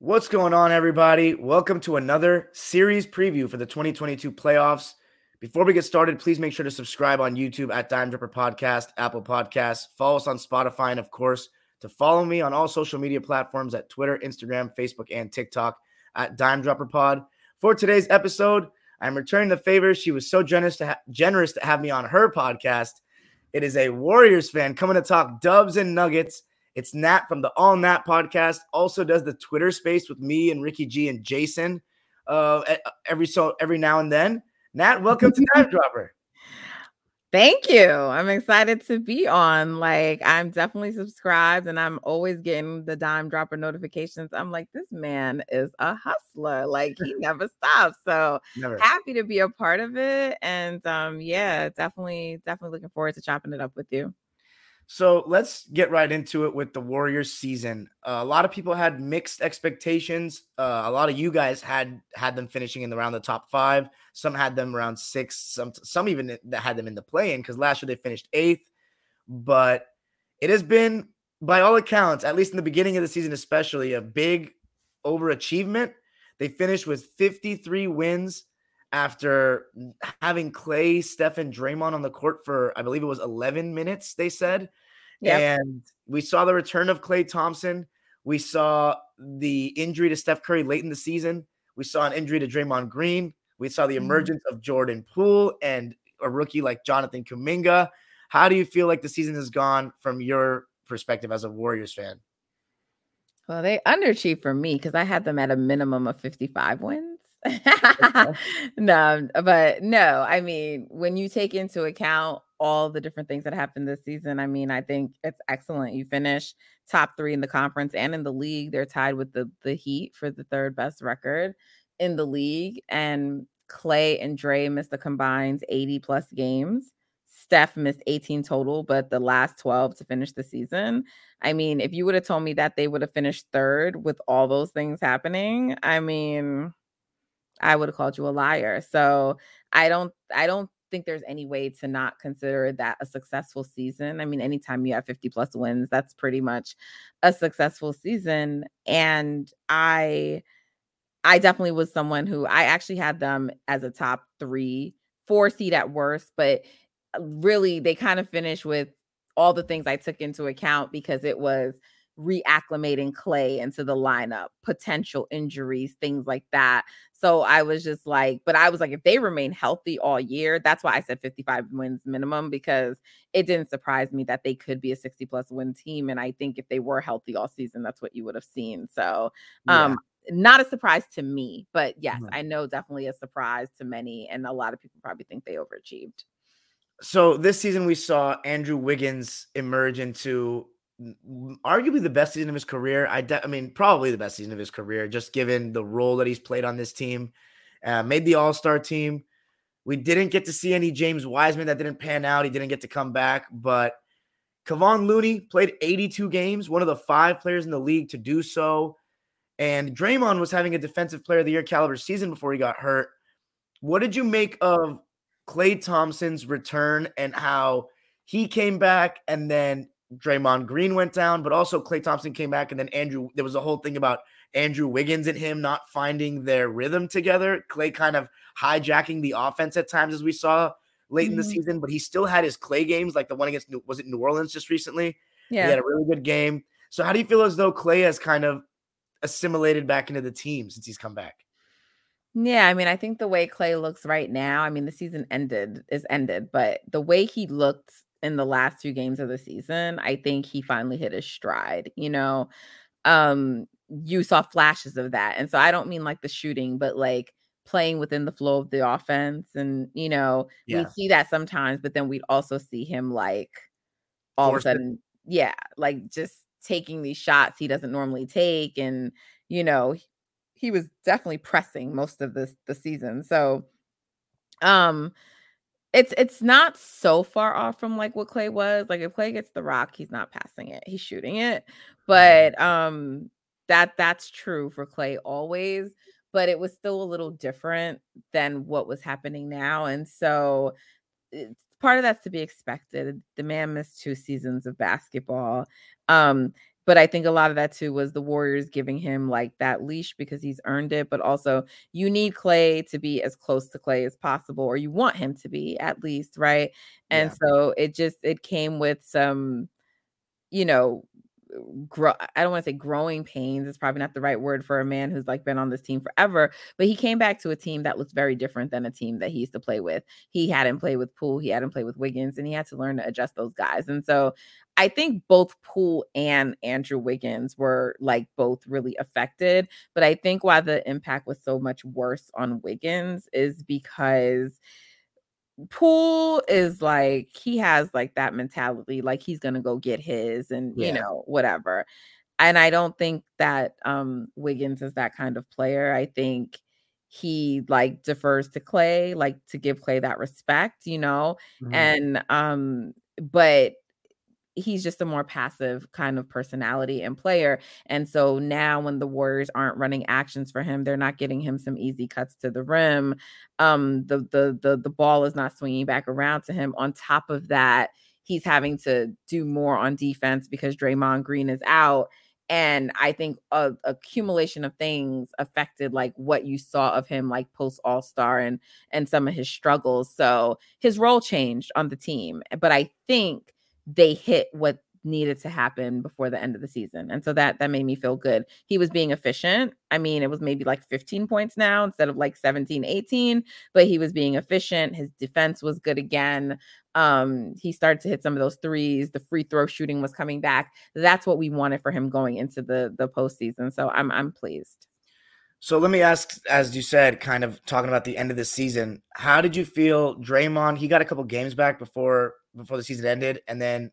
What's going on, everybody? Welcome to another series preview for the 2022 playoffs. Before we get started, please make sure to subscribe on YouTube at Dime Dropper Podcast, Apple Podcasts, follow us on Spotify, and of course, to follow me on all social media platforms at Twitter, Instagram, Facebook, and TikTok at Dime Dropper Pod. For today's episode, I'm returning the favor. She was so generous to ha- generous to have me on her podcast. It is a Warriors fan coming to talk Dubs and Nuggets it's Nat from the All Nat podcast. Also does the Twitter space with me and Ricky G and Jason uh, every so every now and then. Nat, welcome to Dime Dropper. Thank you. I'm excited to be on. Like, I'm definitely subscribed and I'm always getting the dime dropper notifications. I'm like, this man is a hustler. Like, he never stops. So never. happy to be a part of it. And um, yeah, definitely, definitely looking forward to chopping it up with you. So let's get right into it with the Warriors season. Uh, a lot of people had mixed expectations. Uh, a lot of you guys had had them finishing in around the top five. Some had them around six. Some some even that had them in the play-in because last year they finished eighth. But it has been, by all accounts, at least in the beginning of the season, especially a big overachievement. They finished with 53 wins after having Klay, Steph, and Draymond on the court for I believe it was 11 minutes. They said, yep. and we saw the return of Klay Thompson. We saw the injury to Steph Curry late in the season. We saw an injury to Draymond Green. We saw the mm-hmm. emergence mm-hmm. of Jordan Poole and a rookie like Jonathan Kuminga. How do you feel like the season has gone from your perspective as a Warriors fan? Well, they underachieved for me because I had them at a minimum of 55 wins. no, but no, I mean, when you take into account all the different things that happened this season, I mean, I think it's excellent. You finish top three in the conference and in the league. They're tied with the the Heat for the third best record in the league. And Klay and Dre missed the combined 80 plus games. Steph missed 18 total, but the last 12 to finish the season. I mean, if you would have told me that they would have finished third with all those things happening, I mean, I would have called you a liar. So I don't I don't think there's any way to not consider that a successful season. I mean, anytime you have 50 plus wins, that's pretty much a successful season. And I I definitely was someone who I actually had them as a top three, four seed at worst, but really they kind of finished with all the things I took into account because it was reacclimating Klay into the lineup, potential injuries, things like that. So I was just like, but I was like, if they remain healthy all year, that's why I said 55 wins minimum because it didn't surprise me that they could be a 60 plus win team. And I think if they were healthy all season, that's what you would have seen. So, um, yeah. not a surprise to me, but yes, mm-hmm. I know definitely a surprise to many. And a lot of people probably think they overachieved. So this season, we saw Andrew Wiggins emerge into arguably the best season of his career. I, de- I mean, probably the best season of his career, just given the role that he's played on this team. Uh, made the All Star team. We didn't get to see any James Wiseman that didn't pan out. He didn't get to come back, but Kevon Looney played 82 games, one of the five players in the league to do so. And Draymond was having a defensive player of the year caliber season before he got hurt. What did you make of Klay Thompson's return and how he came back and then Draymond Green went down, but also Klay Thompson came back, and then Andrew. There was a whole thing about Andrew Wiggins and him not finding their rhythm together. Klay kind of hijacking the offense at times, as we saw late mm-hmm. in the mm-hmm. season, but he still had his Klay games, like the one against was it New Orleans just recently. Yeah, he had a really good game. So, how do you feel as though Klay has kind of assimilated back into the team since he's come back? Yeah, I mean, I think the way Klay looks right now, I mean, the season ended is ended, but the way he looked in the last two games of the season, I think he finally hit his stride. You know, um, you saw flashes of that. And so I don't mean like the shooting, but like playing within the flow of the offense. And, you know, yeah. we see that sometimes, but then we'd also see him like all Force of a sudden, it. yeah, like just taking these shots he doesn't normally take. And, you know, he was definitely pressing most of this the season. So um it's it's not so far off from like what Klay was. Like if Klay gets the rock, he's not passing it. He's shooting it. Mm-hmm. But um that that's true for Klay always, but it was still a little different than what was happening now. And so it's part of that's to be expected. The man missed two seasons of basketball. Um but I think a lot of that too was the Warriors giving him like that leash because he's earned it. But also, you need Klay to be as close to Klay as possible, or you want him to be at least, right? And yeah. so it just it came with some, you know, grow I don't want to say growing pains. It's probably not the right word for a man who's like been on this team forever, but he came back to a team that looks very different than a team that he used to play with. He hadn't played with Poole, he hadn't played with Wiggins, and he had to learn to adjust those guys. And so I think both Poole and Andrew Wiggins were like both really affected, but I think why the impact was so much worse on Wiggins is because Poole is like he has like that mentality, like he's gonna go get his and yeah. you know, whatever. And I don't think that um Wiggins is that kind of player. I think he like defers to Klay, like to give Klay that respect, you know. Mm-hmm. And um, but he's just a more passive kind of personality and player. And so now when the Warriors aren't running actions for him, they're not getting him some easy cuts to the rim. Um, the the the the ball is not swinging back around to him. On top of that, he's having to do more on defense because Draymond Green is out. And I think a, accumulation of things affected like what you saw of him like post All Star and and some of his struggles. So his role changed on the team. But I think they hit what needed to happen before the end of the season. And so that that made me feel good. He was being efficient. I mean, it was maybe like 15 points now instead of like 17, 18, but he was being efficient. His defense was good again. Um, he started to hit some of those threes. The free throw shooting was coming back. That's what we wanted for him going into the the postseason. So I'm I'm pleased. So let me ask, as you said, kind of talking about the end of the season, how did you feel Draymond? He got a couple games back before before the season ended, and then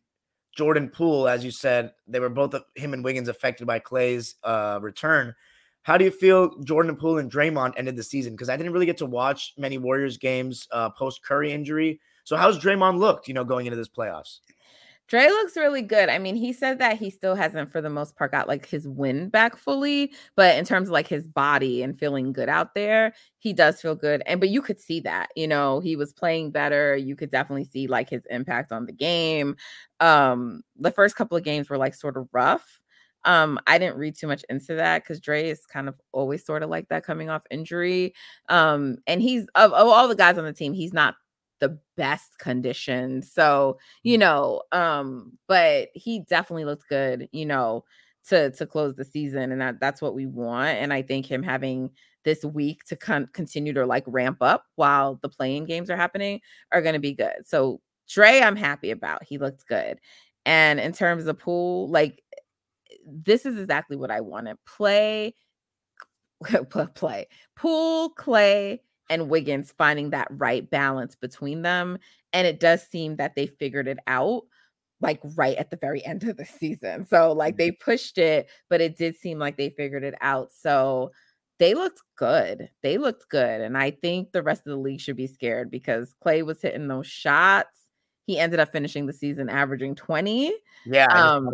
Jordan Poole, as you said, they were both him and Wiggins affected by Klay's uh, return. How do you feel Jordan Poole and Draymond ended the season? Because I didn't really get to watch many Warriors games uh, post Curry injury. So how's Draymond looked, you know, going into this playoffs? Dre looks really good. I mean, he said that he still hasn't, for the most part, got like his wind back fully. But in terms of like his body and feeling good out there, he does feel good. And but you could see that, you know, he was playing better. You could definitely see like his impact on the game. Um, the first couple of games were like sort of rough. Um, I didn't read too much into that because Dre is kind of always sort of like that coming off injury. Um, and he's of, of all the guys on the team, he's not the best condition. So, you mm. know, um, but he definitely looks good, you know, to to close the season. And that, that's what we want. And I think him having this week to con- continue to like ramp up while the playing games are happening are going to be good. So Dre, I'm happy about. He looked good. And in terms of Poole, like this is exactly what I want to play. play Poole, Klay, and Wiggins finding that right balance between them. And it does seem that they figured it out like right at the very end of the season. So like they mm-hmm. pushed it, but it did seem like they figured it out. So they looked good. They looked good. And I think the rest of the league should be scared because Klay was hitting those shots. He ended up finishing the season averaging 20. Yeah. Um,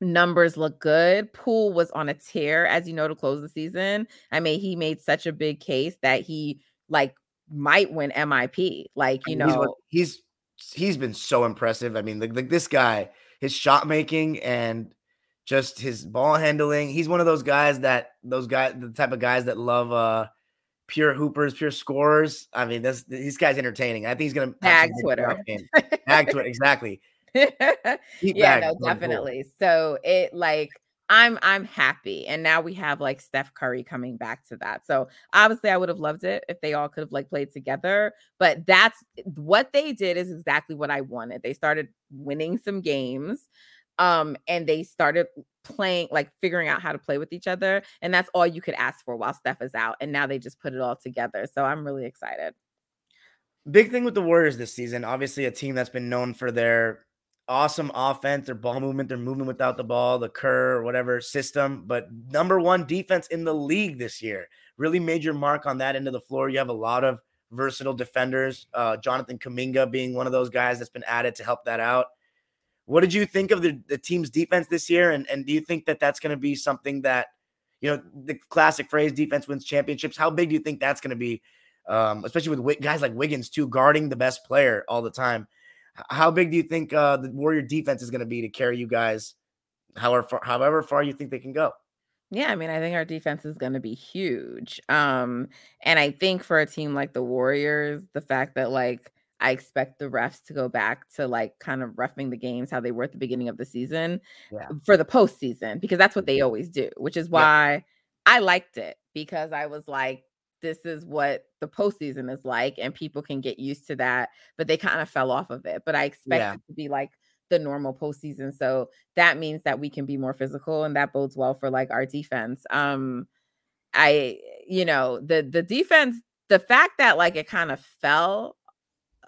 numbers look good. Poole was on a tear, as you know, to close the season. I mean, he made such a big case that he like might win MIP. Like, you know, he's he's, he's been so impressive. I mean, like, like this guy, his shot making and just his ball handling. He's one of those guys that those guys, the type of guys that love uh pure hoopers, pure scorers. I mean, this these guys entertaining. I think he's gonna tag Twitter. Tag Twitter, exactly. Yeah, no, definitely. So it like I'm I'm happy. And now we have like Steph Curry coming back to that. So obviously I would have loved it if they all could have like played together, but that's what they did is exactly what I wanted. They started winning some games um and they started playing like figuring out how to play with each other and that's all you could ask for while Steph is out and now they just put it all together. So I'm really excited. Big thing with the Warriors this season, obviously a team that's been known for their awesome offense, their ball movement, their movement without the ball, the Kerr whatever system, but number one defense in the league this year. Really made your mark on that end of the floor. You have a lot of versatile defenders. Uh, Jonathan Kuminga being one of those guys that's been added to help that out. What did you think of the, the team's defense this year? And, and do you think that that's going to be something that, you know, the classic phrase defense wins championships? How big do you think that's going to be? Um, especially with guys like Wiggins, too, guarding the best player all the time. How big do you think uh, the Warrior defense is going to be to carry you guys however far, however far you think they can go. Yeah, I mean, I think our defense is going to be huge. Um, and I think for a team like the Warriors, the fact that like I expect the refs to go back to like kind of roughing the games how they were at the beginning of the season yeah. for the postseason because that's what they always do, which is why yeah. I liked it because I was like, this is what the postseason is like, and people can get used to that. But they kind of fell off of it. But I expect yeah. it to be like the normal postseason. So that means that we can be more physical and that bodes well for like our defense. Um I you know, the the defense, the fact that like it kind of fell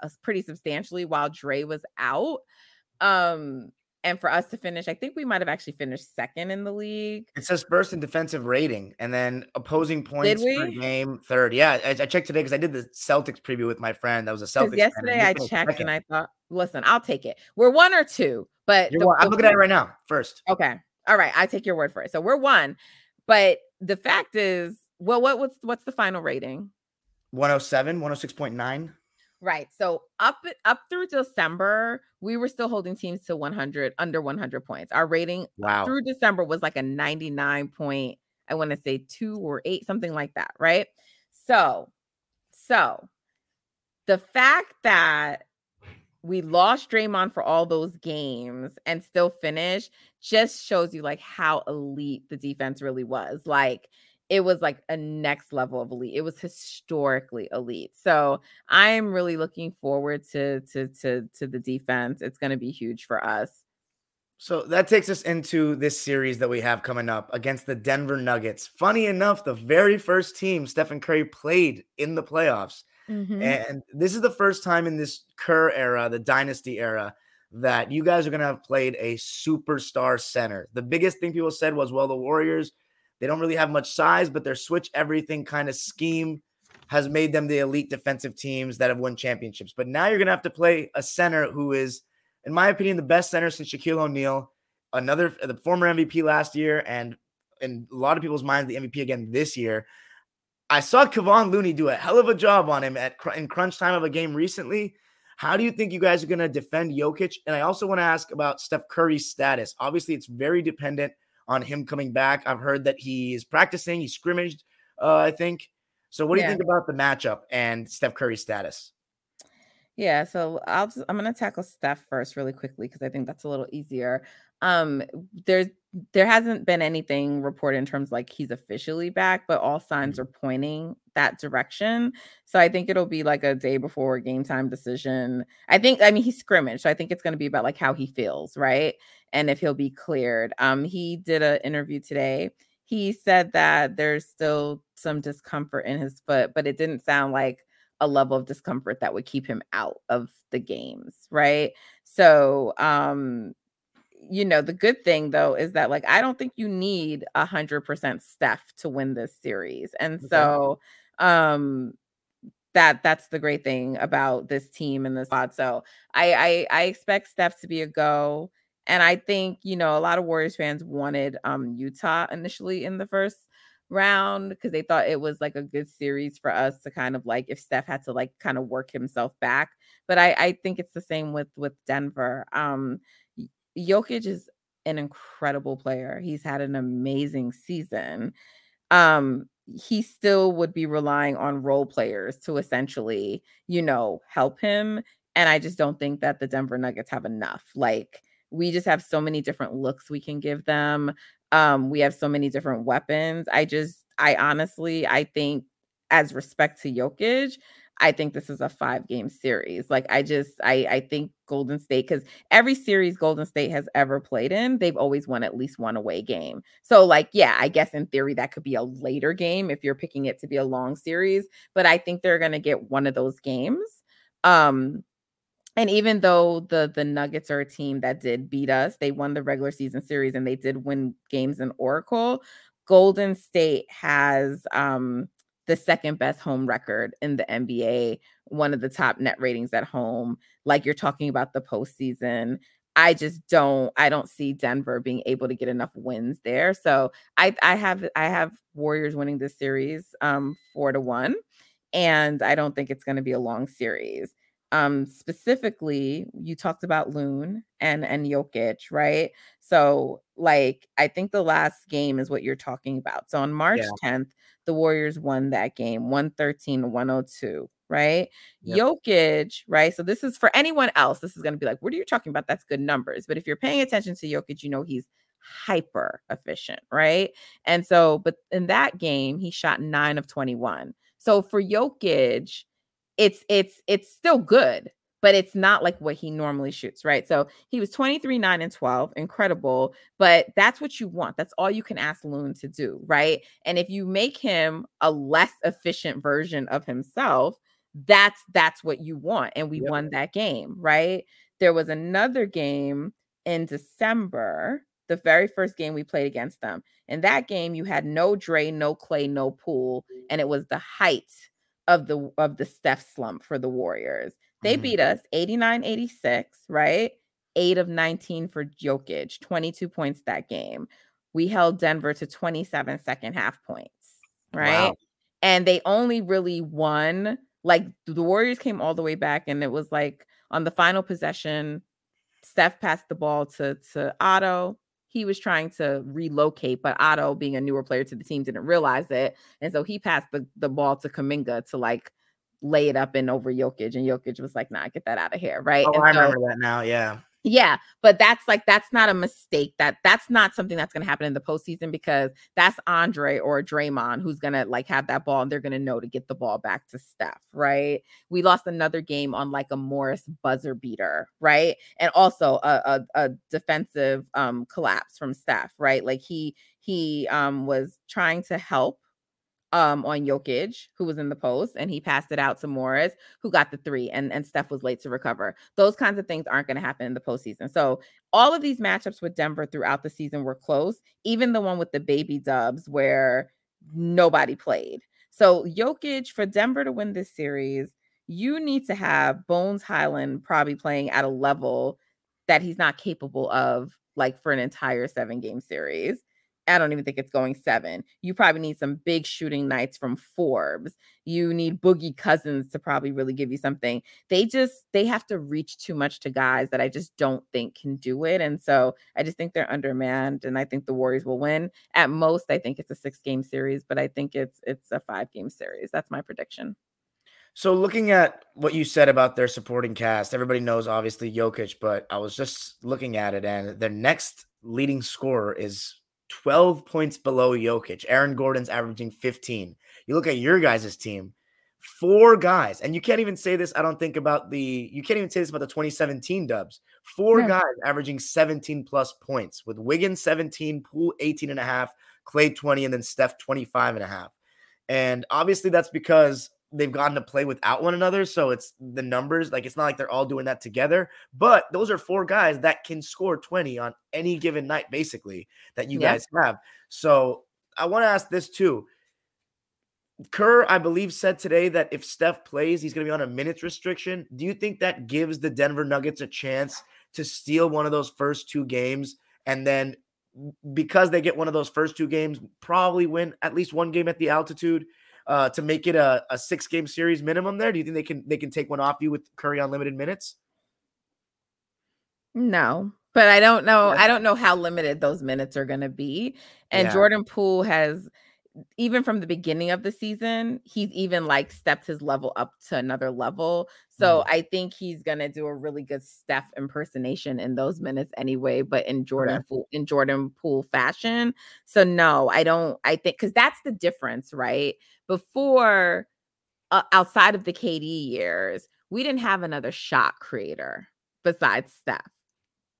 uh, pretty substantially while Dre was out. Um and for us to finish, I think we might have actually finished second in the league. It says first in defensive rating, and then opposing points per game third. Yeah, I, I checked today because I did the Celtics preview with my friend. That was a Celtics. Yesterday I checked second. and I thought, listen, I'll take it. We're one or two, but the, I'm looking at it right now. First. Okay. All right. I take your word for it. So we're one, but the fact is, well, what what's what's the final rating? 107, 106.9. Right. So up up through December, we were still holding teams to 100 under 100 points. Our rating wow. through December was like a 99 point, I want to say 2 or 8 something like that, right? So so the fact that we lost Draymond for all those games and still finish just shows you like how elite the defense really was. Like it was like a next level of elite. It was historically elite. So I'm really looking forward to to to to the defense. It's going to be huge for us. So that takes us into this series that we have coming up against the Denver Nuggets. Funny enough, the very first team Stephen Curry played in the playoffs. Mm-hmm. And this is the first time in this Kerr era, the dynasty era, that you guys are going to have played a superstar center. The biggest thing people said was, well, the Warriors they don't really have much size, but their switch everything kind of scheme has made them the elite defensive teams that have won championships. But now you're going to have to play a center who is, in my opinion, the best center since Shaquille O'Neal, another the former MVP last year, and in a lot of people's minds, the MVP again this year. I saw Kevon Looney do a hell of a job on him at in crunch time of a game recently. How do you think you guys are going to defend Jokic? And I also want to ask about Steph Curry's status. Obviously, it's very dependent on him coming back. I've heard that he is practicing. He scrimmaged, uh, I think. So, what do yeah. you think about the matchup and Steph Curry's status? Yeah, so I'll just, I'm gonna tackle Steph first really quickly because I think that's a little easier. Um, there's there hasn't been anything reported in terms like he's officially back, but all signs mm-hmm. are pointing that direction. So I think it'll be like a day before game time decision. I think I mean he's scrimmage, so I think it's going to be about like how he feels, right? And if he'll be cleared. Um he did an interview today. He said that there's still some discomfort in his foot, but it didn't sound like a level of discomfort that would keep him out of the games, right? So um you know, the good thing though is that like I don't think you need a hundred percent Steph to win this series. And okay. so um that that's the great thing about this team and this pod. So I, I I expect Steph to be a go. And I think, you know, a lot of Warriors fans wanted um Utah initially in the first round because they thought it was like a good series for us to kind of like if Steph had to like kind of work himself back. But I, I think it's the same with with Denver. Um Jokic is an incredible player. He's had an amazing season. Um, he still would be relying on role players to essentially, you know, help him. And I just don't think that the Denver Nuggets have enough. Like, we just have so many different looks we can give them. Um, we have so many different weapons. I just, I honestly, I think as respect to Jokic, I think this is a five game series. Like I just I I think Golden State cuz every series Golden State has ever played in, they've always won at least one away game. So like yeah, I guess in theory that could be a later game if you're picking it to be a long series, but I think they're going to get one of those games. Um and even though the the Nuggets are a team that did beat us, they won the regular season series and they did win games in Oracle. Golden State has um the second best home record in the NBA, one of the top net ratings at home. Like you're talking about the postseason. I just don't I don't see Denver being able to get enough wins there. So I I have I have Warriors winning this series um 4 to 1 and I don't think it's going to be a long series. Um specifically, you talked about Loon and and Jokic, right? So like I think the last game is what you're talking about. So on March yeah. 10th, the Warriors won that game 113 to 102, right? Yep. Jokic, right? So this is for anyone else. This is going to be like, what are you talking about? That's good numbers. But if you're paying attention to Jokic, you know he's hyper efficient, right? And so, but in that game, he shot nine of 21. So for Jokic, it's it's it's still good, but it's not like what he normally shoots, right? So he was 23, 9, and 12, incredible, but that's what you want. That's all you can ask Loon to do, right? And if you make him a less efficient version of himself, that's that's what you want. And we yep. won that game, right? There was another game in December, the very first game we played against them. In that game, you had no Dre, no Klay, no Poole, and it was the height of the of the Steph slump for the Warriors. They mm-hmm. beat us 89-86, right? 8 of 19 for Jokic, 22 points that game. We held Denver to 27 second half points, right? Wow. And they only really won like the Warriors came all the way back and it was like on the final possession Steph passed the ball to to Otto he was trying to relocate, but Otto, being a newer player to the team, didn't realize it. And so he passed the, the ball to Kuminga to like lay it up and over Jokic. And Jokic was like, nah, get that out of here. Right. Oh, and I so, remember that now. Yeah. Yeah, but that's like that's not a mistake. That that's not something that's going to happen in the postseason because that's Andre or Draymond who's going to like have that ball and they're going to know to get the ball back to Steph, right? We lost another game on like a Morris buzzer beater, right? And also a a, a defensive um collapse from Steph, right? Like he he um was trying to help um on Jokic, who was in the post, and he passed it out to Morris, who got the three, and, and Steph was late to recover. Those kinds of things aren't going to happen in the postseason. So all of these matchups with Denver throughout the season were close, even the one with the baby dubs where nobody played. So Jokic for Denver to win this series, you need to have Bones Hyland probably playing at a level that he's not capable of like for an entire seven game series. I don't even think it's going seven. You probably need some big shooting nights from Forbes. You need Boogie Cousins to probably really give you something. They just they have to reach too much to guys that I just don't think can do it. And so I just think they're undermanned and I think the Warriors will win. At most, I think it's a six game series, but I think it's it's a five game series. That's my prediction. So looking at what you said about their supporting cast, everybody knows obviously Jokic, but I was just looking at it and their next leading scorer is 12 points below Jokic. Aaron Gordon's averaging 15. You look at your guys' team, four guys, and you can't even say this, I don't think about the, you can't even say this about the 2017 dubs. Four guys averaging 17 plus points with Wiggins 17, Poole 18 and a half, Klay 20, and then Steph 25 and a half. And obviously that's because they've gotten to play without one another. So it's the numbers, like it's not like they're all doing that together. But those are four guys that can score 20 on any given night, basically, that you yeah. guys have. So I want to ask this too. Kerr, I believe, said today that if Steph plays, he's going to be on a minutes restriction. Do you think that gives the Denver Nuggets a chance to steal one of those first two games and then because they get one of those first two games, probably win at least one game at the altitude uh, to make it a, a six game series minimum there? Do you think they can they can take one off you with Curry on limited minutes? No, but I don't know. I don't know how limited those minutes are going to be. And yeah. Jordan Poole has even from the beginning of the season, he's even like stepped his level up to another level. So mm. I think he's gonna do a really good Steph impersonation in those minutes anyway, but in Jordan okay. Poole, in Jordan Poole fashion. So no, I don't. I think because that's the difference, right? Before, uh, outside of the KD years, we didn't have another shot creator besides Steph.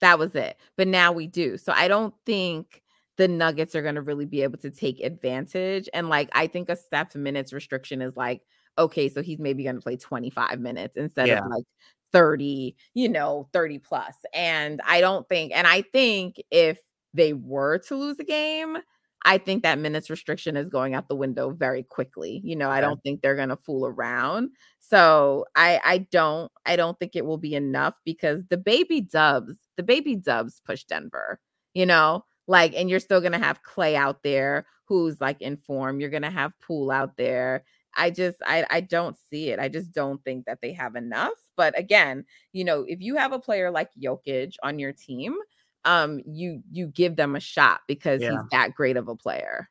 That was it. But now we do. So I don't think the Nuggets are going to really be able to take advantage. And like, I think a Steph minutes restriction is like, okay, so he's maybe going to play 25 minutes instead yeah. of like 30, you know, 30 plus. And I don't think, and I think if they were to lose a game, I think that minutes restriction is going out the window very quickly. You know, I don't think they're going to fool around. So I I don't I don't think it will be enough because the baby dubs, the baby dubs push Denver. You know, like, and you're still gonna have Klay out there who's like in form. You're gonna have Poole out there. I just I I don't see it. I just don't think that they have enough. But again, you know, if you have a player like Jokic on your team, um, you you give them a shot because Yeah. he's that great of a player.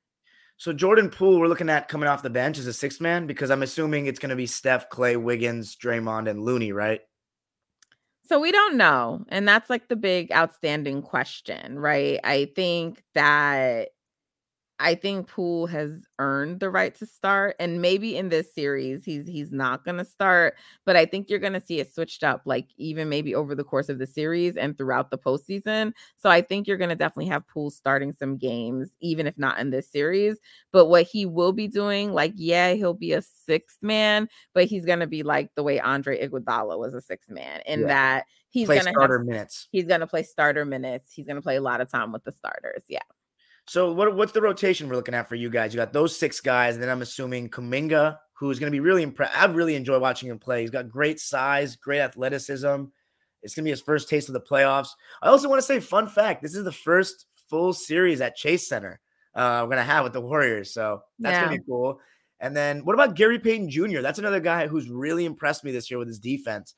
So Jordan Poole, we're looking at coming off the bench as a sixth man because I'm assuming it's going to be Steph, Klay, Wiggins, Draymond, and Looney, right? So we don't know. And that's like the big outstanding question, right? I think that I think Poole has earned the right to start. And maybe in this series he's he's not gonna start, but I think you're gonna see it switched up, like even maybe over the course of the series and throughout the postseason. So I think you're gonna definitely have Poole starting some games, even if not in this series. But what he will be doing, like, yeah, he'll be a sixth man, but he's gonna be like the way Andre Iguodala was a sixth man, in Yeah. that he's Play gonna starter have minutes. he's gonna play starter minutes. He's gonna play a lot of time with the starters. Yeah. So what what's the rotation we're looking at for you guys? You got those six guys, and then I'm assuming Kuminga, who's going to be really impressed. I really enjoy watching him play. He's got great size, great athleticism. It's going to be his first taste of the playoffs. I also want to say, fun fact: this is the first full series at Chase Center uh, we're going to have with the Warriors. So that's going to be cool. And then what about Gary Payton Jr.? That's another guy who's really impressed me this year with his defense.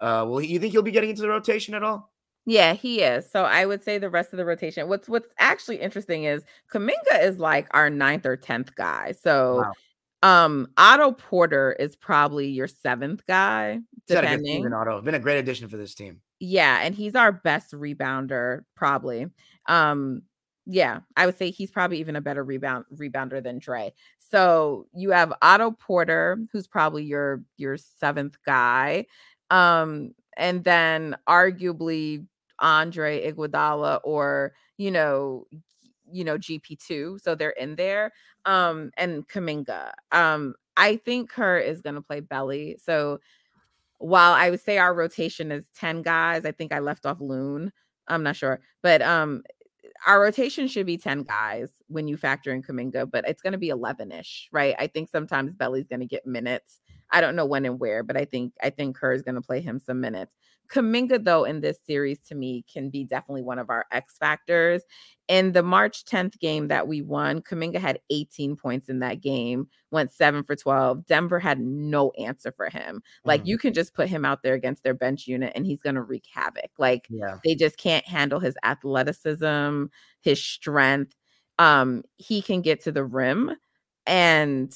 Uh, well, you think he'll be getting into the rotation at all? Yeah, he is. So I would say the rest of the rotation. What's what's actually interesting is Kuminga is like our ninth or tenth guy. So Wow. um Otto Porter is probably your seventh guy, He's had a good depending. season, Otto. Been a great addition for this team. Yeah, and he's our best rebounder, probably. Um, yeah, I would say he's probably even a better rebound rebounder than Dre. So you have Otto Porter, who's probably your your seventh guy. Um, and then arguably Andre Iguodala or you know, you know, GP2. So they're in there. Um, and Kuminga. Um, I think Kerr is gonna play belly. So while I would say our rotation is 10 guys, I think I left off Loon. I'm not sure. But um our rotation should be 10 guys when you factor in Kuminga, but it's going to be 11ish, right? I think sometimes Belly's going to get minutes. I don't know when and where, but I think I think Kerr is going to play him some minutes. Kuminga, though, in this series to me can be definitely one of our X factors. In the March 10th game that we won, Kuminga had 18 points in that game, went seven for 12. Denver had no answer for him. Like Mhm. you can just put him out there against their bench unit and he's going to wreak havoc. Like Yeah. they just can't handle his athleticism, his strength. Um, he can get to the rim and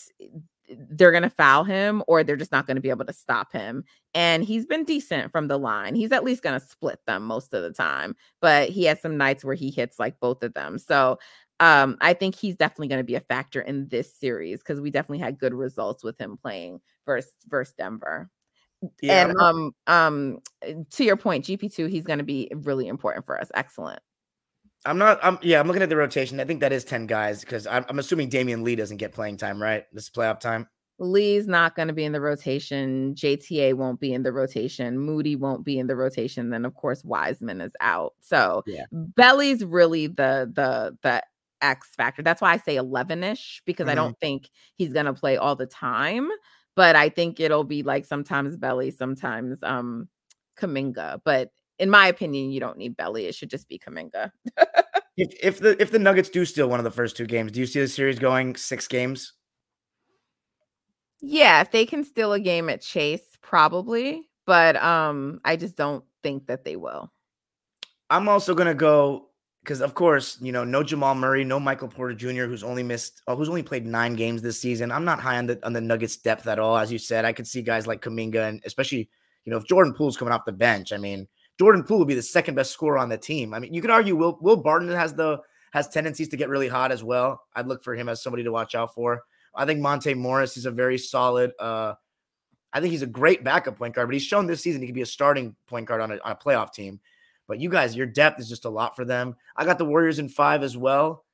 they're going to foul him or they're just not going to be able to stop him. And he's been decent from the line. He's at least going to split them most of the time, but he has some nights where he hits like both of them. So um, I think he's definitely going to be a factor in this series because we definitely had good results with him playing versus versus Denver. Yeah. and um um to your point, GP2, he's going to be really important for us. Excellent. I'm not. I'm yeah. I'm looking at the rotation. I think that is ten guys because I'm, I'm assuming Damion Lee doesn't get playing time, right? This is playoff time. Lee's not going to be in the rotation. JTA won't be in the rotation. Moody won't be in the rotation. Then of course Wiseman is out. So Yeah. Belly's really the the the X factor. That's why I say 11ish because I Mhm. don't think he's going to play all the time, but I think it'll be like sometimes Belly, sometimes um Kuminga. But in my opinion, you don't need Belly. It should just be Kuminga. If if the if the Nuggets do steal one of the first two games, do you see the series going six games? Yeah, if they can steal a game at Chase, probably. But um, I just don't think that they will. I'm also gonna go because, of course, you know, no Jamal Murray, no Michael Porter Jr., who's only missed, oh, who's only played nine games this season. I'm not high on the on the Nuggets depth at all. As you said, I could see guys like Kuminga and especially, you know, if Jordan Poole's coming off the bench. I mean, Jordan Poole would be the second best scorer on the team. I mean, you could argue Will Will Barton has the has tendencies to get really hot as well. I'd look for him as somebody to watch out for. I think Monte Morris is a very solid. uh I think he's a great backup point guard, but he's shown this season he could be a starting point guard on a, on a playoff team. But you guys, your depth is just a lot for them. I got the Warriors in five as well.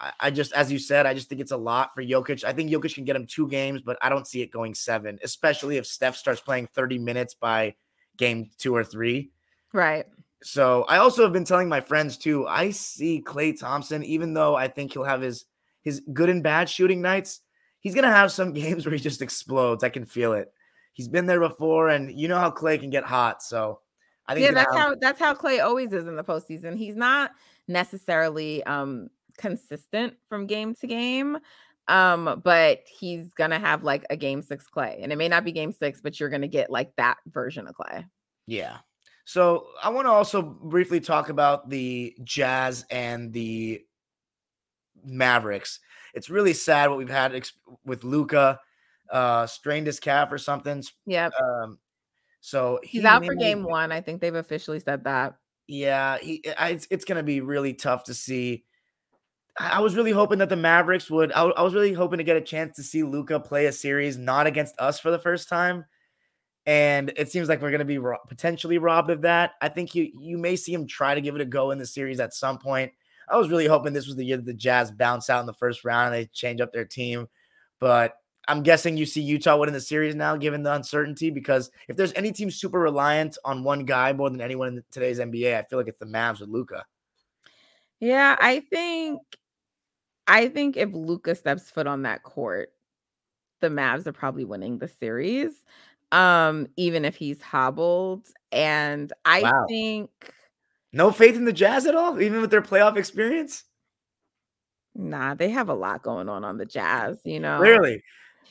I, I just, as you said, I just think it's a lot for Jokic. I think Jokic can get him two games, but I don't see it going seven, especially if Steph starts playing 30 minutes by game two or three. Right. So I also have been telling my friends too. I see Klay Thompson, even though I think he'll have his his good and bad shooting nights, he's gonna have some games where he just explodes. I can feel it. He's been there before, and you know how Klay can get hot. So I think Yeah, that's have- how that's how Klay always is in the postseason. He's not necessarily um consistent from game to game. Um, but he's gonna have like a game six Klay, and it may not be game six, but you're gonna get like that version of Klay. Yeah. So I want to also briefly talk about the Jazz and the Mavericks. It's really sad what we've had ex- with Luka. uh, strained his calf or something. Yeah. Um, so he's out for game one. I think they've officially said that. Yeah, he, I, it's, it's going to be really tough to see. I, I was really hoping that the Mavericks would. I, I was really hoping to get a chance to see Luka play a series not against us for the first time and it seems like we're going to be ro- potentially robbed of that. I think you you may see him try to give it a go in the series at some point. I was really hoping this was the year that the Jazz bounce out in the first round and they change up their team, but I'm guessing you see Utah winning the series now, given the uncertainty. Because if there's any team super reliant on one guy more than anyone in today's NBA, I feel like it's the Mavs with Luka. Yeah, I think, I think if Luka steps foot on that court, the Mavs are probably winning the series um, even if he's hobbled. And I wow. think no faith in the Jazz at all, even with their playoff experience. Nah, they have a lot going on on the Jazz, you know. Really,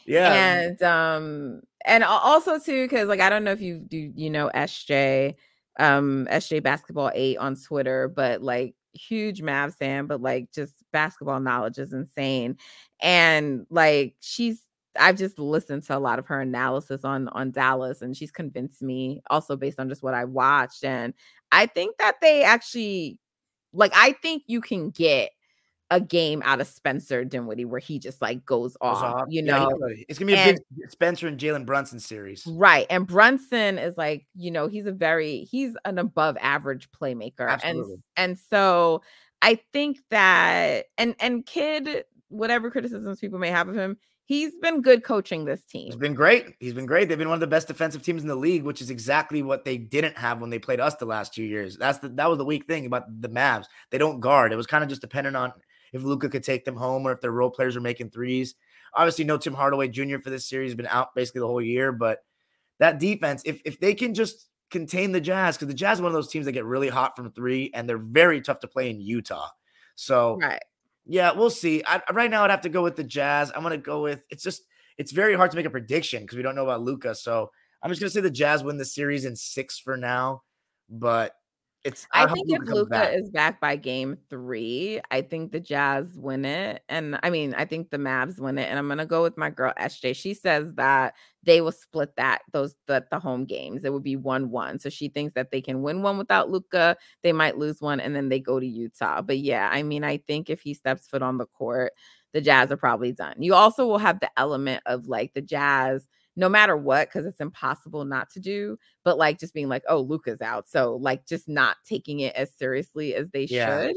yeah. And um, and also too, because like I don't know if you do, you know, SJ, um, SJ Basketball Eight on Twitter, but like huge Mavs fan, but like just basketball knowledge is insane, and like she's I've just listened to a lot of her analysis on on Dallas and she's convinced me also based on just what I watched and I think that they actually like I think you can get a game out of Spencer Dinwiddie where he just like goes off, off. you know. Yeah, it's gonna be and, a big Spencer and Jalen Brunson series, right? And Brunson is like, you know, he's a very he's an above average playmaker, Absolutely. and and so I think that and and Kidd, whatever criticisms people may have of him, he's been good coaching this team. He's been great. He's been great. They've been one of the best defensive teams in the league, which is exactly what they didn't have when they played us the last two years. That's the that was the weak thing about the Mavs. They don't guard. It was kind of just dependent on if Luca could take them home or if their role players are making threes. Obviously, no Tim Hardaway Jr. for this series, been out basically the whole year. But that defense, if if they can just contain the Jazz, because the Jazz one of those teams that get really hot from three, and they're very tough to play in Utah. So right. Yeah, we'll see. I, right now, I'd have to go with the Jazz. I'm going to go with it's just it's very hard to make a prediction because we don't know about Luka. So I'm just going to say the Jazz win the series in six for now. But it's I, think if Luka back. is back by game three, I think the Jazz win it. And I mean, I think the Mavs win it. And I'm gonna go with my girl SJ. She says that they will split that those the, the home games. It would be one one. So she thinks that they can win one without Luka. They might lose one and then they go to Utah. But yeah, I mean, I think if he steps foot on the court, the Jazz are probably done. You also will have the element of like the Jazz no matter what, because it's impossible not to do, but like just being like, oh, Luka's out. So like just not taking it as seriously as they yeah. should.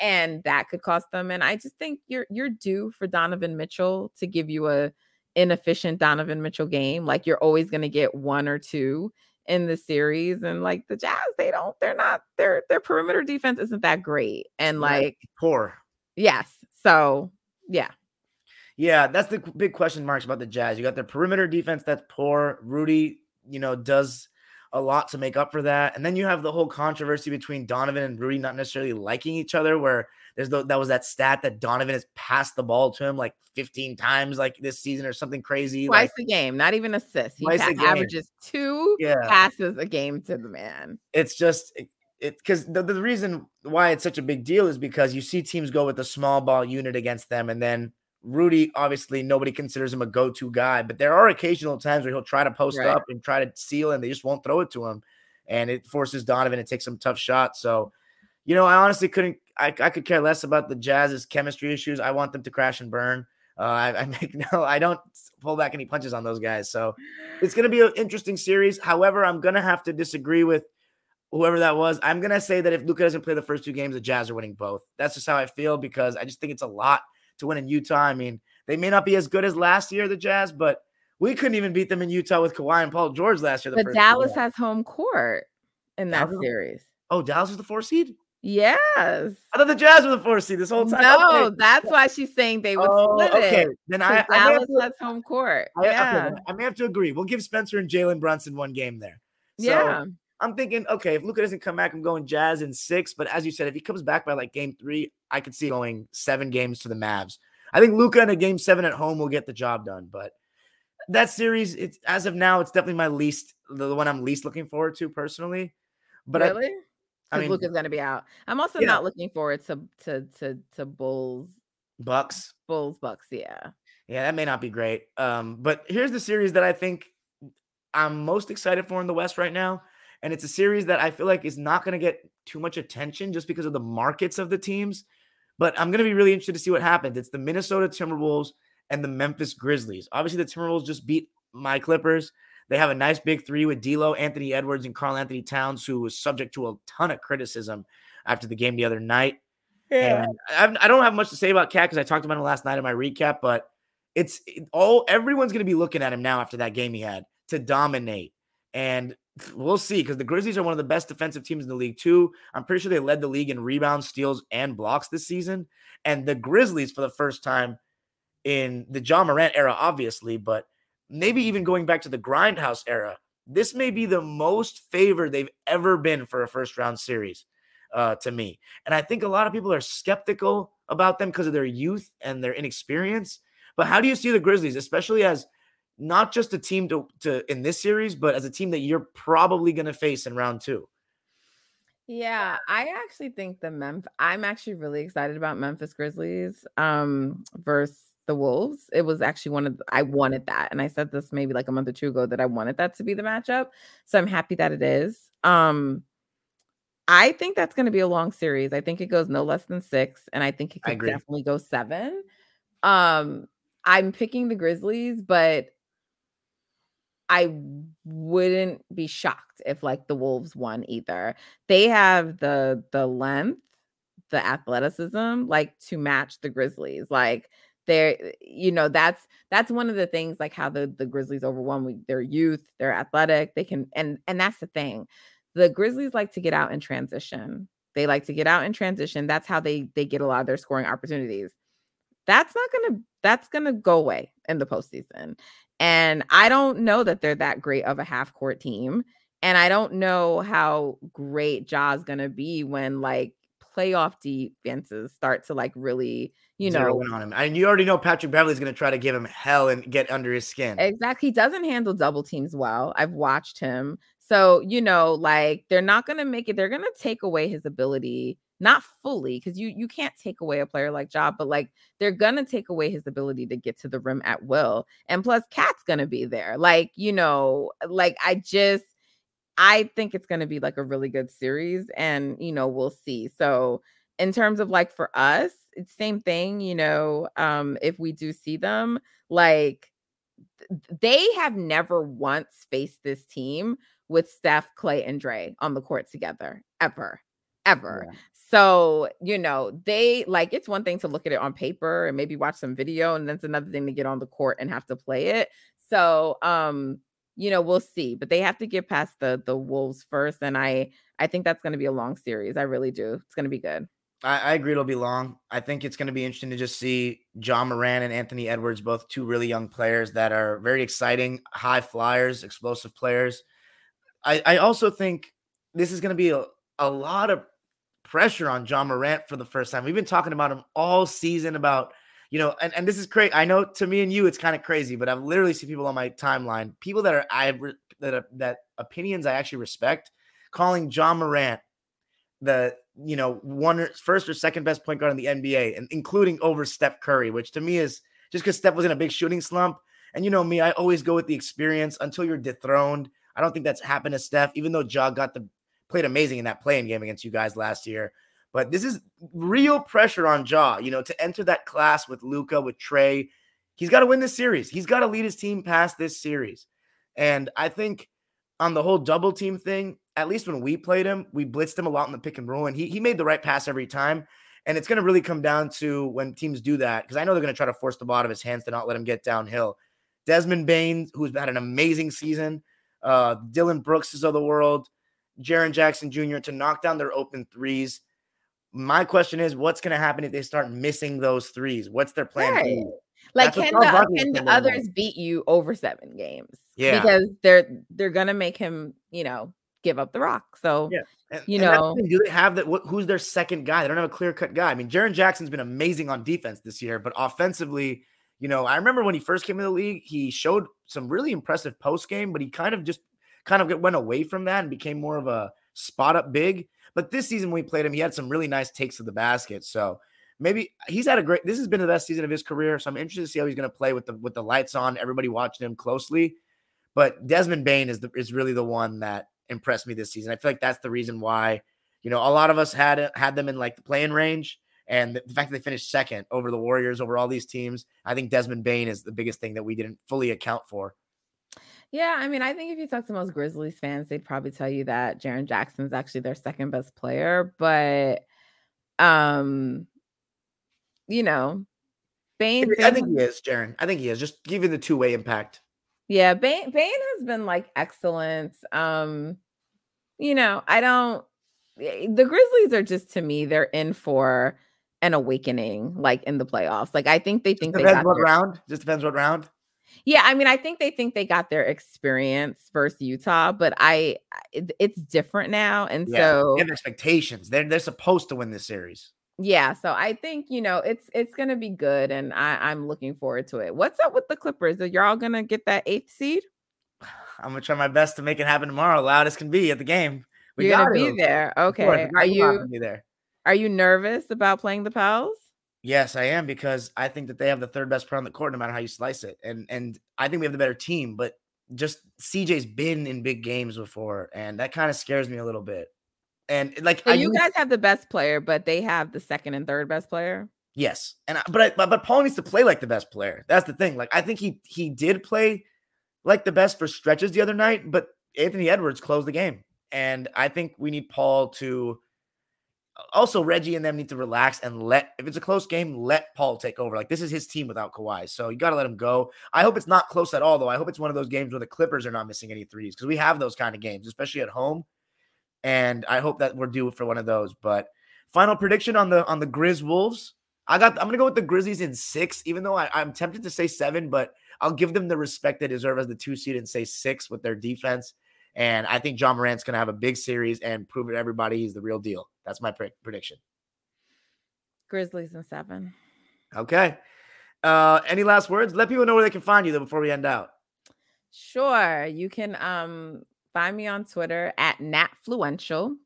And that could cost them. And I just think you're you're due for Donovan Mitchell to give you a inefficient Donovan Mitchell game. Like you're always gonna get one or two in the series. And like the Jazz, they don't, they're not, their their perimeter defense isn't that great. And like poor. Yes. So yeah, yeah, that's the big question marks about the Jazz. You got their perimeter defense that's poor. Rudy, you know, does a lot to make up for that. And then you have the whole controversy between Donovan and Rudy not necessarily liking each other, where there's the, that was that stat that Donovan has passed the ball to him like 15 times like this season or something crazy. Twice like, a game, not even assists. He pa- averages two yeah. passes a game to the man. It's just it because the, the reason why it's such a big deal is because you see teams go with a small ball unit against them and then Rudy, obviously, nobody considers him a go to guy, but there are occasional times where he'll try to post right. up and try to seal, and they just won't throw it to him. And it forces Donovan to take some tough shots. So, you know, I honestly couldn't, I, I could care less about the Jazz's chemistry issues. I want them to crash and burn. Uh, I, I, make no, I don't pull back any punches on those guys. So it's going to be an interesting series. However, I'm going to have to disagree with whoever that was. I'm going to say that if Luka doesn't play the first two games, the Jazz are winning both. That's just how I feel because I just think it's a lot to win in Utah. I mean, they may not be as good as last year, the Jazz, but we couldn't even beat them in Utah with Kawhi and Paul George last year. but Dallas has home court in that Dallas? series. Oh, Dallas is the four seed? Yes. I thought the Jazz were the four seed this whole time. No, okay. that's why she's saying they would oh, split okay. it. Then I, Dallas I has home court. I, yeah. Okay, I may have to agree. We'll give Spencer and Jalen Brunson one game there. So, yeah. I'm thinking, okay, if Luka doesn't come back, I'm going Jazz in six. But as you said, if he comes back by like game three, I could see going seven games to the Mavs. I think Luka in a game seven at home will get the job done. But that series, it's as of now, it's definitely my least, the one I'm least looking forward to personally. But really? I, I mean, Luka's gonna be out. I'm also Yeah. not looking forward to to to to Bulls Bucks. Bulls Bucks. Yeah. Yeah, that may not be great. Um, but here's the series that I think I'm most excited for in the West right now. And it's a series that I feel like is not going to get too much attention just because of the markets of the teams. But I'm going to be really interested to see what happens. It's the Minnesota Timberwolves and the Memphis Grizzlies. Obviously, the Timberwolves just beat my Clippers. They have a nice big three with D'Lo, Anthony Edwards, and Karl-Anthony Towns, who was subject to a ton of criticism after the game the other night. And I've, I don't have much to say about KAT because I talked about him last night in my recap, but it's it- all everyone's going to be looking at him now after that game he had to dominate. And we'll see because the Grizzlies are one of the best defensive teams in the league, too. I'm pretty sure they led the league in rebounds, steals, and blocks this season. And the Grizzlies, for the first time in the Ja Morant era, obviously, but maybe even going back to the Grindhouse era, this may be the most favored they've ever been for a first round series uh, to me. And I think a lot of people are skeptical about them because of their youth and their inexperience. But how do you see the Grizzlies, especially as not just a team to, to in this series, but as a team that you're probably going to face in round two? Yeah, I actually think the Memphis. I'm actually really excited about Memphis Grizzlies um versus the Wolves. It was actually one of the, I wanted that, and I said this maybe like a month or two ago that I wanted that to be the matchup. So I'm happy that it is. Um, I think that's going to be a long series. I think it goes no less than six, and I think it could definitely go seven. Um, I'm picking the Grizzlies, but I wouldn't be shocked if like the Wolves won either. They have the the length, the athleticism like to match the Grizzlies. Like they're you know that's that's one of the things like how the the Grizzlies overwhelm their youth, they're athletic, they can and and that's the thing. The Grizzlies like to get out in transition. They like to get out in transition. That's how they they get a lot of their scoring opportunities. That's not gonna that's gonna go away in the postseason. And I don't know that they're that great of a half court team. And I don't know how great Ja's gonna be when like playoff defenses start to like really, you know, Zeroing on him. And you already know Patrick Beverley's going to try to give him hell and get under his skin. Exactly. He doesn't handle double teams well. I've watched him. So, you know, like they're not going to make it. They're going to take away his ability, not fully because you you can't take away a player like Job, but like they're going to take away his ability to get to the rim at will. And plus KAT's going to be there. Like, you know, like I just I think it's going to be like a really good series and, you know, we'll see. So, in terms of like for us, it's same thing, you know, um if we do see them, like they have never once faced this team with Steph, Klay, and Dre on the court together, ever, ever. Yeah. So, you know, they like it's one thing to look at it on paper and maybe watch some video, and that's another thing to get on the court and have to play it. So, um, you know, we'll see. But they have to get past the the Wolves first. And I I think that's gonna be a long series. I really do. It's gonna be good. I, I agree it'll be long. I think it's going to be interesting to just see Ja Morant and Anthony Edwards, both two really young players that are very exciting, high flyers, explosive players. I, I also think this is going to be a, a lot of pressure on Ja Morant for the first time. We've been talking about him all season about, you know, and, and this is crazy. I know to me and you, it's kind of crazy, but I've literally seen people on my timeline, people that are I that are, that opinions I actually respect, calling Ja Morant the you know one first or- second best point guard in the NBA, and including over Steph Curry, which to me is just because Steph was in a big shooting slump. And you know me, I always go with the experience until you're dethroned. I don't think that's happened to Steph, even though Ja got the played amazing in that play-in game against you guys last year. But this is real pressure on Ja, you know, to enter that class with Luka, with Trae. He's got to win this series. He's got to lead his team past this series. And I think on the whole double team thing, at least when we played him, we blitzed him a lot in the pick and roll, and he, he made the right pass every time. And it's going to really come down to when teams do that, because I know they're going to try to force the ball out of his hands to not let him get downhill. Desmond Bane, who's had an amazing season, uh, Dillon Brooks is of the world, Jaren Jackson Jr. to knock down their open threes. My question is, what's going to happen if they start missing those threes? What's their plan? Right. Like That's can the, can the others beat you over seven games? Yeah. Because they're they're gonna make him, you know, give up the rock. So Yeah. And, You and know- do they have that? What, who's their second guy? They don't have a clear cut guy. I mean, Jaren Jackson's been amazing on defense this year, but offensively, you know, I remember when he first came in the league, he showed some really impressive post game, but he kind of just kind of went away from that and became more of a spot up big. But this season when we played him, he had some really nice takes to the basket. So maybe he's had a great. This has been the best season of his career. So I'm interested to see how he's going to play with the with the lights on. Everybody watching him closely. But Desmond Bane is the is really the one that impressed me this season. I feel like that's the reason why you know a lot of us had had them in like the play-in range. And the fact that they finished second over the Warriors, over all these teams, I think Desmond Bane is the biggest thing that we didn't fully account for. Yeah, I mean, I think if you talk to most Grizzlies fans, they'd probably tell you that Jaren Jackson's actually their second best player. But um, you know, Bane—I think he is, Jaren. I think he is. Just giving the two way impact. Yeah, Bane, Bane has been like excellent. Um, you know, I don't. Eh, the Grizzlies are just to me, they're in for an awakening, like in the playoffs. Like I think they think just depends they what their, round. Just depends what round. Yeah, I mean, I think they think they got their experience versus Utah, but I, it, it's different now, and yeah, so they expectations. They're they're supposed to win this series yeah so i think you know it's it's gonna be good and i i'm looking forward to it what's up with the clippers are y'all gonna get that eighth seed i'm gonna try my best to make it happen tomorrow loud as can be at the game we You're gonna be there okay are you gonna be there are you nervous about playing the Pels yes i am because i think that they have the third best player on the court no matter how you slice it and and i think we have the better team but just cj's been in big games before and that kind of scares me a little bit and like so you guys have the best player, but they have the second and third best player. Yes, and I, but I, but but Paul needs to play like the best player. That's the thing. Like I think he he did play like the best for stretches the other night, but Anthony Edwards closed the game, and I think we need Paul to. Also, Reggie and them need to relax and let. If it's a close game, let Paul take over. Like this is his team without Kawhi, so you got to let him go. I hope it's not close at all, though. I hope it's one of those games where the Clippers are not missing any threes because we have those kind of games, especially at home and I hope that we're due for one of those. But final prediction on the on the Grizz Wolves. I got. I'm gonna go with the Grizzlies in six, even though I, I'm tempted to say seven, but I'll give them the respect they deserve as the two seed and say six with their defense. And I think Ja Morant's gonna have a big series and prove to everybody he's the real deal. That's my pre- prediction. Grizzlies in seven. Okay. Uh, any last words? Let people know where they can find you though before we end out. Sure. You can um Find me on Twitter at natfluential.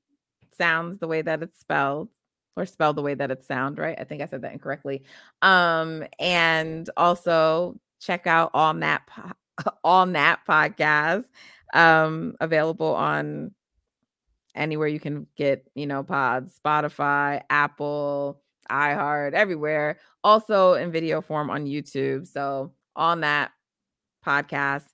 Sounds the way that it's spelled or spelled the way that it sound, right? I think I said that incorrectly. Um, and also check out all Nat all Nat podcast um available on anywhere you can get, you know, pods, Spotify, Apple, iHeart, everywhere. Also in video form on YouTube. So on that podcast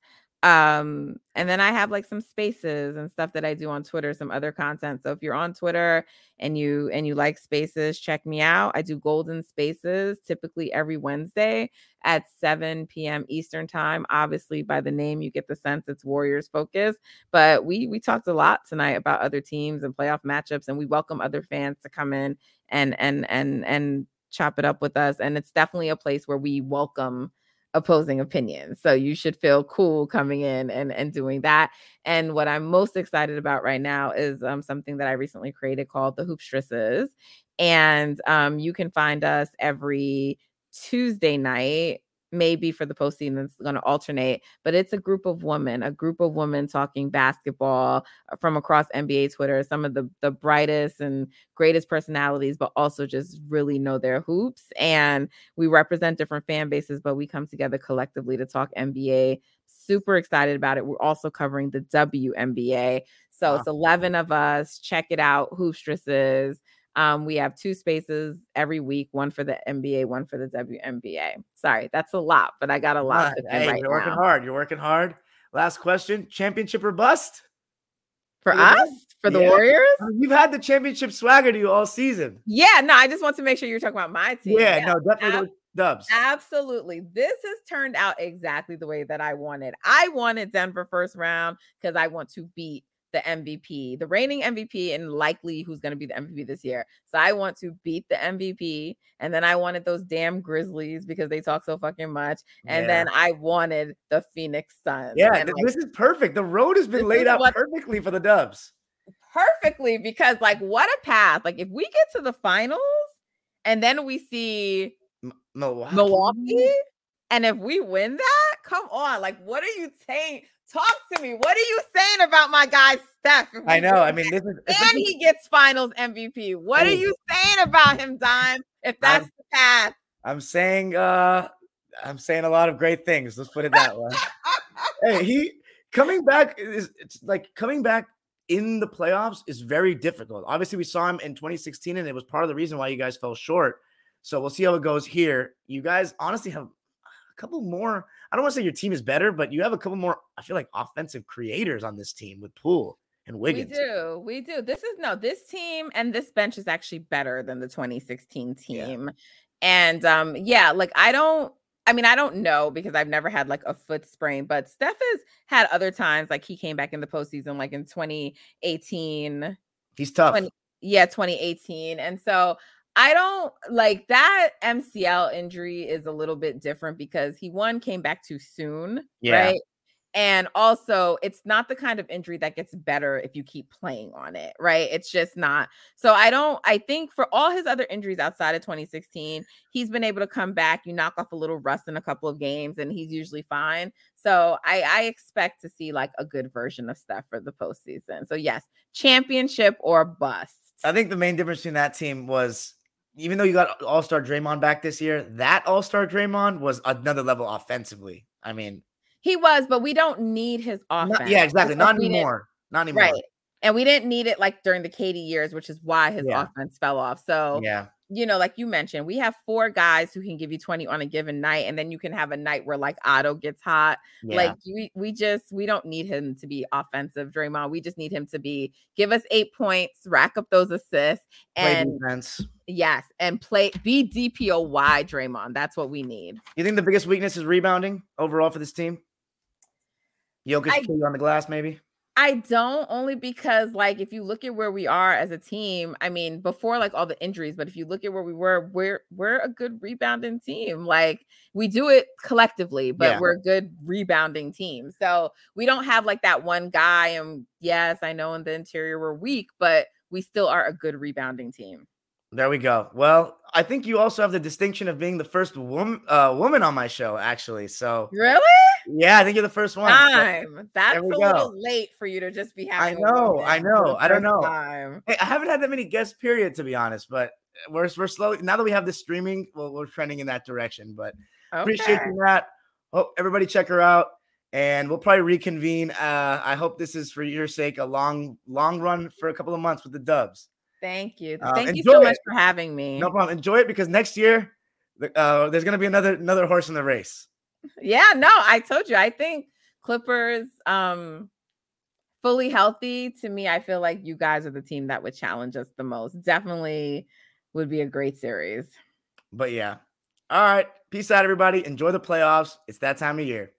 um and then i have like some spaces and stuff that i do on twitter some other content. So if you're on twitter and you and you like spaces check me out. I do golden spaces typically every wednesday at 7 p.m eastern time. Obviously by the name you get the sense it's warriors focus but we we talked a lot tonight about other teams and playoff matchups and we welcome other fans to come in and and and and chop it up with us. And it's definitely a place where we welcome opposing opinions. So you should feel cool coming in and, and doing that. And what I'm most excited about right now is um, something that I recently created called the Hoopstresses. And um, you can find us every Tuesday night maybe for the postseason it's going to alternate but it's a group of women a group of women talking basketball uh, from across nba twitter some of the the brightest and greatest personalities but also just really know their hoops and we represent different fan bases but we come together collectively to talk nba super excited about it. We're also covering the WNBA so wow. it's 11 of us. Check it out hoopstresses um, we have two spaces every week, one for the NBA, one for the WNBA. Sorry, that's a lot, but I got a lot. hey, right you're working hard. You're working hard. Last question: championship or bust? For us, for the yeah. Warriors, you've had the championship swagger to you all season. Yeah, no, I just want to make sure you're talking about my team. Yeah, yeah. no, definitely Ab- dubs. Absolutely, this has turned out exactly the way that I wanted. I wanted Denver first round because I want to beat the MVP, the reigning MVP, and likely who's going to be the MVP this year. So I want to beat the MVP. And then I wanted those damn Grizzlies because they talk so fucking much. And yeah. then I wanted the Phoenix Suns. Yeah, and this like, is perfect. The road has been laid out what, perfectly for the Dubs. Perfectly, because like what a path. Like if we get to the finals and then we see M- Milwaukee. Milwaukee and if we win that, come on. Like, what are you saying? Talk to me. What are you saying about my guy Steph? I know. I mean, this is and he gets Finals MVP. What are you saying about him, Dime? If that's I'm, the path, I'm saying. uh I'm saying a lot of great things. Let's put it that way. hey, he coming back is it's like coming back in the playoffs is very difficult. Obviously, we saw him in 2016, and it was part of the reason why you guys fell short. So we'll see how it goes here. You guys honestly have couple more. I don't want to say your team is better, but you have a couple more. I feel like offensive creators on this team with Poole and Wiggins. We do, we do. This is no, this team and this bench is actually better than the 2016 team. Yeah. And um, yeah, like I don't I mean, I don't know because I've never had like a foot sprain, but Steph has had other times like he came back in the postseason, like in 2018. He's tough. 20, yeah, 2018. And so I don't like that MCL injury is a little bit different because he one came back too soon, yeah. right? And also, it's not the kind of injury that gets better if you keep playing on it, right? It's just not. So I don't, I think for all his other injuries outside of 2016, he's been able to come back. You knock off a little rust in a couple of games and he's usually fine. So I, I expect to see like a good version of Steph for the postseason. So yes, championship or bust. I think the main difference between that team was even though you got All Star Draymond back this year, that All Star Draymond was another level offensively. I mean, he was, but we don't need his offense. Not, yeah, exactly. Not anymore. Not anymore. Right. And we didn't need it like during the KD years, which is why his yeah. offense fell off. So yeah, you know, like you mentioned, we have four guys who can give you 20 on a given night, and then you can have a night where like Otto gets hot. Yeah. Like we we just we don't need him to be offensive, Draymond. We just need him to be give us eight points, rack up those assists, and yes, and play be DPOY Draymond. That's what we need. You think the biggest weakness is rebounding overall for this team? Jokic I, on the glass, maybe. I don't only because like if you look at where we are as a team, I mean, before like all the injuries, but if you look at where we were, we're we're a good rebounding team. Like we do it collectively, but yeah. we're a good rebounding team. So we don't have like that one guy. And yes, I know in the interior we're weak, but we still are a good rebounding team. There we go. Well, I think you also have the distinction of being the first woman uh, woman on my show, actually. So really, yeah, I think you're the first one. Time. That's a go. little late for you to just be having. I know, I know. I don't know. Hey, I haven't had that many guests, period, to be honest. But we're we're slowly now that we have this streaming, well, we're trending in that direction. But okay. appreciate that. Hope everybody check her out, and we'll probably reconvene. Uh, I hope this is for your sake a long, long run for a couple of months with the Dubs. Thank you. Uh, Thank you so much for having me. No problem. Enjoy it because next year uh, there's going to be another another horse in the race. Yeah, no, I told you. I think Clippers um fully healthy to me, I feel like you guys are the team that would challenge us the most. Definitely would be a great series. But yeah. All right. Peace out, everybody. Enjoy the playoffs. It's that time of year.